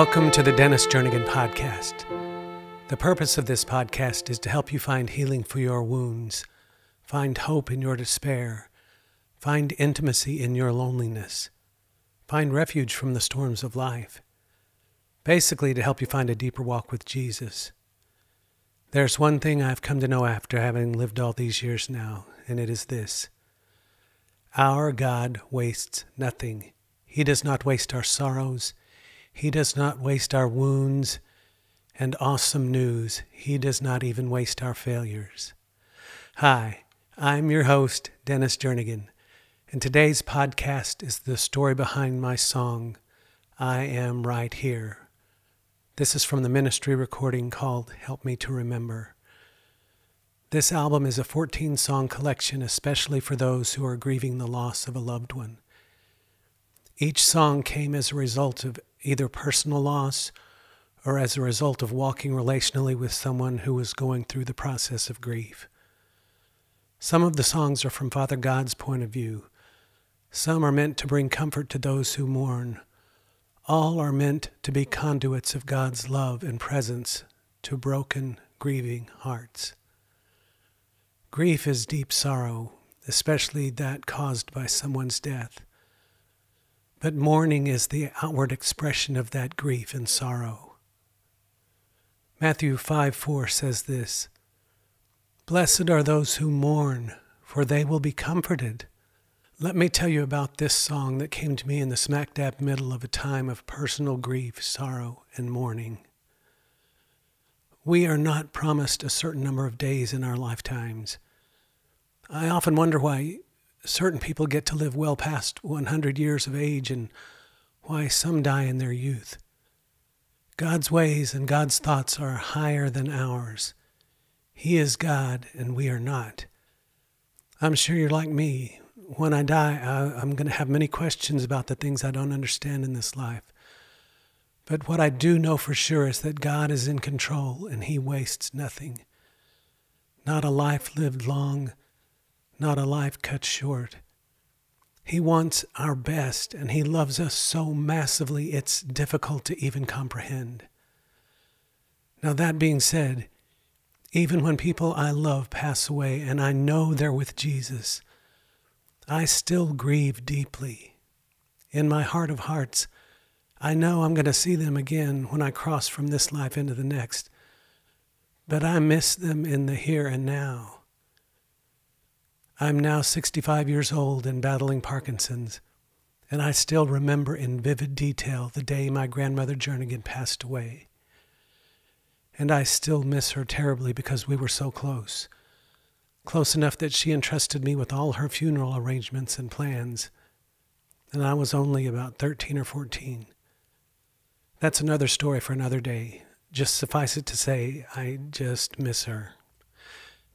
Welcome to the Dennis Jernigan Podcast. The purpose of this podcast is to help you find healing for your wounds, find hope in your despair, find intimacy in your loneliness, find refuge from the storms of life. Basically, to help you find a deeper walk with Jesus. There's one thing I've come to know after having lived all these years now, and it is this Our God wastes nothing. He does not waste our sorrows. He does not waste our wounds and awesome news. He does not even waste our failures. Hi, I'm your host, Dennis Jernigan, and today's podcast is the story behind my song, I Am Right Here. This is from the ministry recording called Help Me to Remember. This album is a 14 song collection, especially for those who are grieving the loss of a loved one. Each song came as a result of either personal loss or as a result of walking relationally with someone who was going through the process of grief. Some of the songs are from Father God's point of view. Some are meant to bring comfort to those who mourn. All are meant to be conduits of God's love and presence to broken, grieving hearts. Grief is deep sorrow, especially that caused by someone's death. But mourning is the outward expression of that grief and sorrow. Matthew 5 4 says this Blessed are those who mourn, for they will be comforted. Let me tell you about this song that came to me in the smack dab middle of a time of personal grief, sorrow, and mourning. We are not promised a certain number of days in our lifetimes. I often wonder why certain people get to live well past 100 years of age and why some die in their youth. God's ways and God's thoughts are higher than ours. He is God and we are not. I'm sure you're like me. When I die, I, am going to have many questions about the things I don't understand in this life. But what I do know for sure is that God is in control and He wastes nothing. Not a life lived long, not a life cut short. He wants our best, and He loves us so massively it's difficult to even comprehend. Now, that being said, even when people I love pass away and I know they're with Jesus, I still grieve deeply. In my heart of hearts, I know I'm going to see them again when I cross from this life into the next, but I miss them in the here and now. I'm now 65 years old and battling Parkinson's, and I still remember in vivid detail the day my grandmother Jernigan passed away. And I still miss her terribly because we were so close. Close enough that she entrusted me with all her funeral arrangements and plans, and I was only about 13 or 14. That's another story for another day. Just suffice it to say, I just miss her.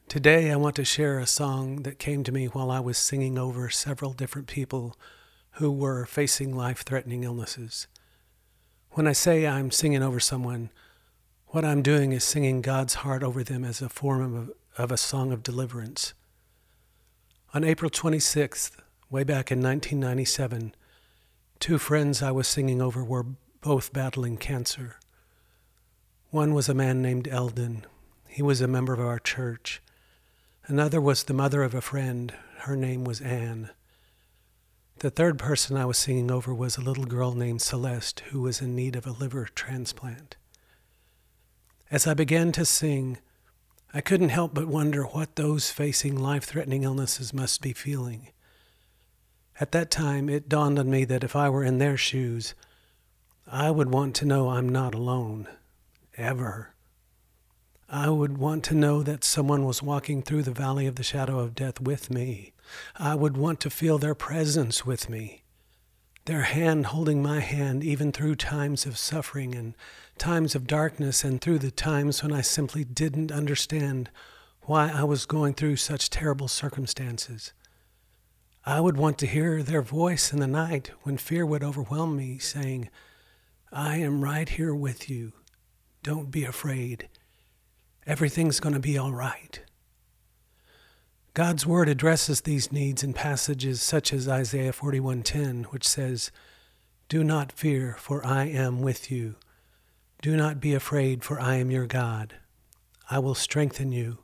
Today, I want to share a song that came to me while I was singing over several different people who were facing life threatening illnesses. When I say I'm singing over someone, what I'm doing is singing God's heart over them as a form of, of a song of deliverance. On April 26th, way back in 1997, two friends I was singing over were both battling cancer. One was a man named Eldon. He was a member of our church. Another was the mother of a friend. Her name was Anne. The third person I was singing over was a little girl named Celeste who was in need of a liver transplant. As I began to sing, I couldn't help but wonder what those facing life threatening illnesses must be feeling. At that time, it dawned on me that if I were in their shoes, I would want to know I'm not alone, ever. I would want to know that someone was walking through the valley of the shadow of death with me. I would want to feel their presence with me, their hand holding my hand even through times of suffering and times of darkness and through the times when I simply didn't understand why I was going through such terrible circumstances. I would want to hear their voice in the night when fear would overwhelm me, saying, I am right here with you. Don't be afraid everything's going to be all right. God's word addresses these needs in passages such as Isaiah 41:10, which says, "Do not fear, for I am with you. Do not be afraid, for I am your God. I will strengthen you.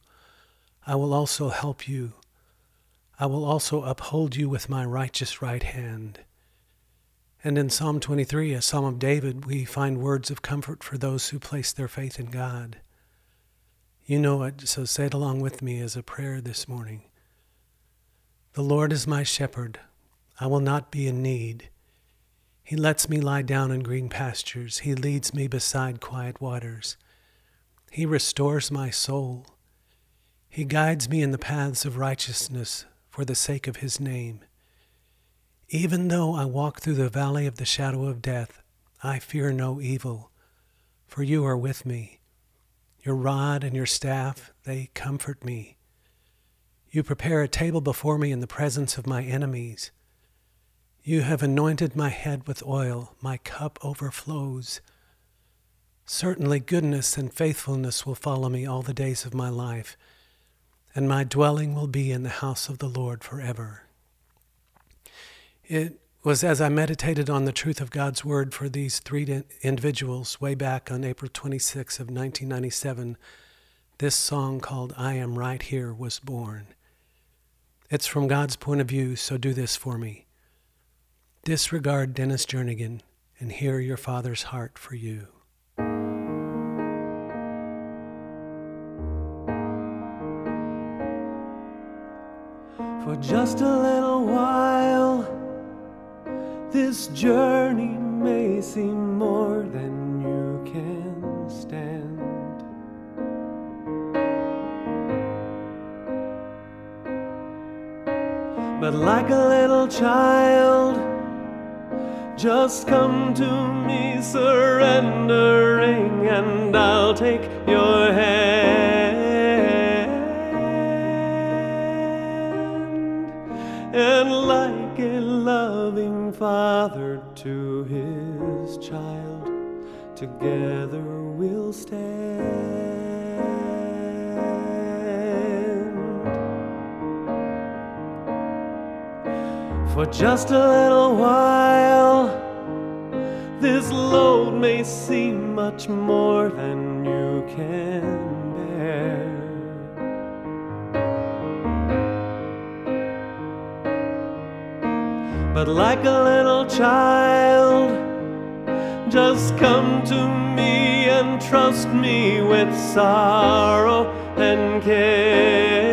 I will also help you. I will also uphold you with my righteous right hand. And in Psalm 23, a psalm of David, we find words of comfort for those who place their faith in God. You know it, so say it along with me as a prayer this morning. The Lord is my shepherd. I will not be in need. He lets me lie down in green pastures. He leads me beside quiet waters. He restores my soul. He guides me in the paths of righteousness for the sake of his name. Even though I walk through the valley of the shadow of death, I fear no evil, for you are with me. Your rod and your staff, they comfort me. You prepare a table before me in the presence of my enemies. You have anointed my head with oil, my cup overflows. Certainly goodness and faithfulness will follow me all the days of my life, and my dwelling will be in the house of the Lord forever. It was as I meditated on the truth of God's word for these three individuals way back on April 26 of 1997, this song called I Am Right Here was born. It's from God's point of view, so do this for me. Disregard Dennis Jernigan and hear your Father's heart for you. For just a little while, this journey may seem more than you can stand. But like a little child, just come to me surrendering, and I'll take your hand. Father to his child, together we'll stand. For just a little while, this load may seem much more than you can But like a little child, just come to me and trust me with sorrow and care.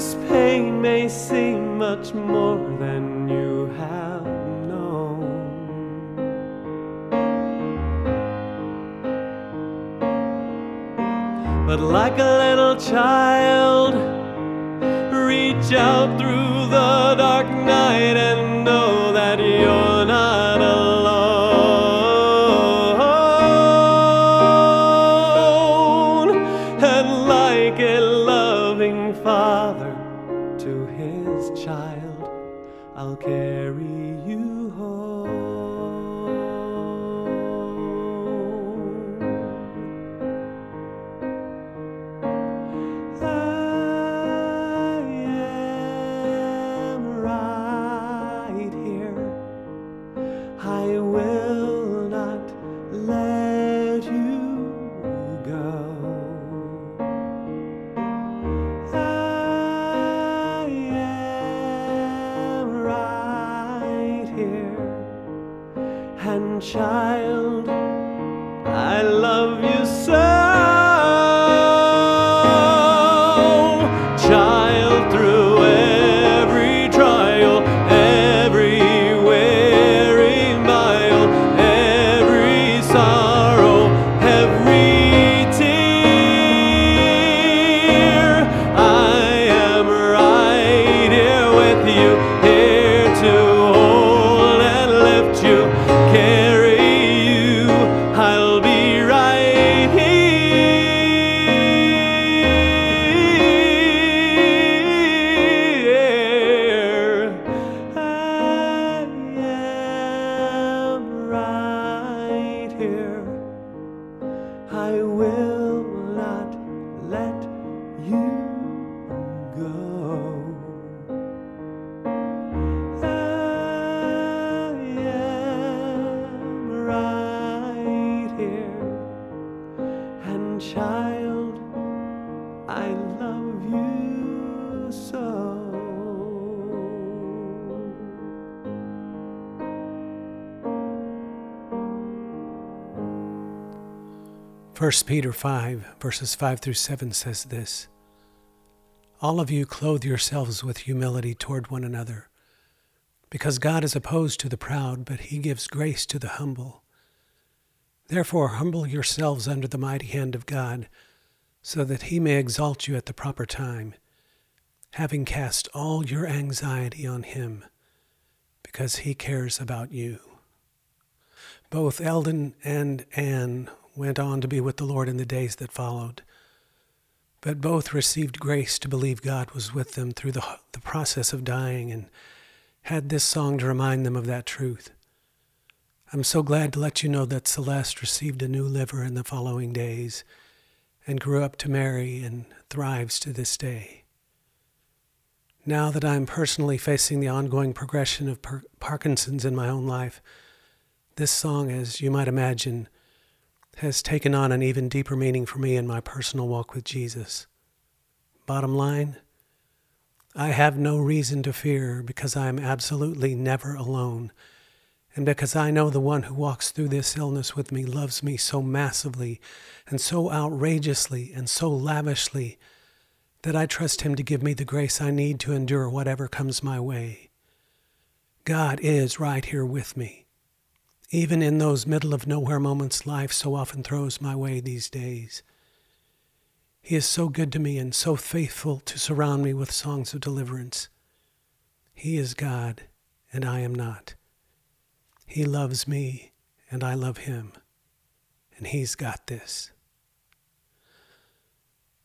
this pain may seem much more than you have known. But like a little child, reach out through the dark night and know that you're not alone. And like a loving father to his child, I'll carry you 1 Peter 5, verses 5 through 7 says this All of you clothe yourselves with humility toward one another, because God is opposed to the proud, but he gives grace to the humble. Therefore, humble yourselves under the mighty hand of God, so that he may exalt you at the proper time, having cast all your anxiety on him, because he cares about you. Both Eldon and Anne went on to be with the Lord in the days that followed. But both received grace to believe God was with them through the, the process of dying and had this song to remind them of that truth. I'm so glad to let you know that Celeste received a new liver in the following days and grew up to marry and thrives to this day. Now that I'm personally facing the ongoing progression of per- Parkinson's in my own life, this song, as you might imagine, has taken on an even deeper meaning for me in my personal walk with Jesus. Bottom line, I have no reason to fear because I am absolutely never alone, and because I know the one who walks through this illness with me loves me so massively and so outrageously and so lavishly that I trust him to give me the grace I need to endure whatever comes my way. God is right here with me even in those middle of nowhere moments life so often throws my way these days. He is so good to me and so faithful to surround me with songs of deliverance. He is God, and I am not. He loves me, and I love him, and he's got this.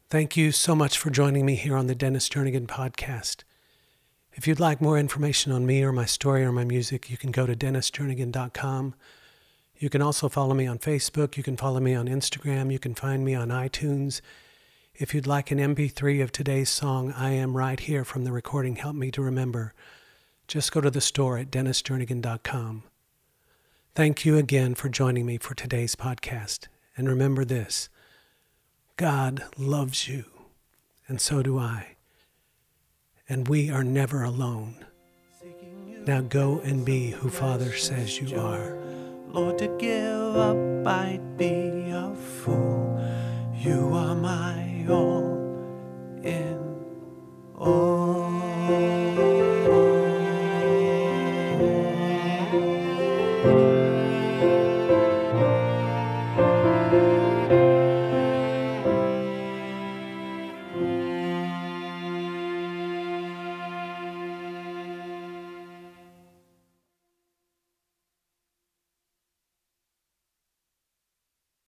Thank you so much for joining me here on the Dennis Jernigan podcast. If you'd like more information on me or my story or my music, you can go to dennisjernigan.com. You can also follow me on Facebook. You can follow me on Instagram. You can find me on iTunes. If you'd like an MP3 of today's song, I Am Right Here from the recording Help Me to Remember, just go to the store at dennisjernigan.com. Thank you again for joining me for today's podcast. And remember this God loves you, and so do I. And we are never alone. Now go and be who Father says you are. Lord, to give up, I'd be a fool. You are my all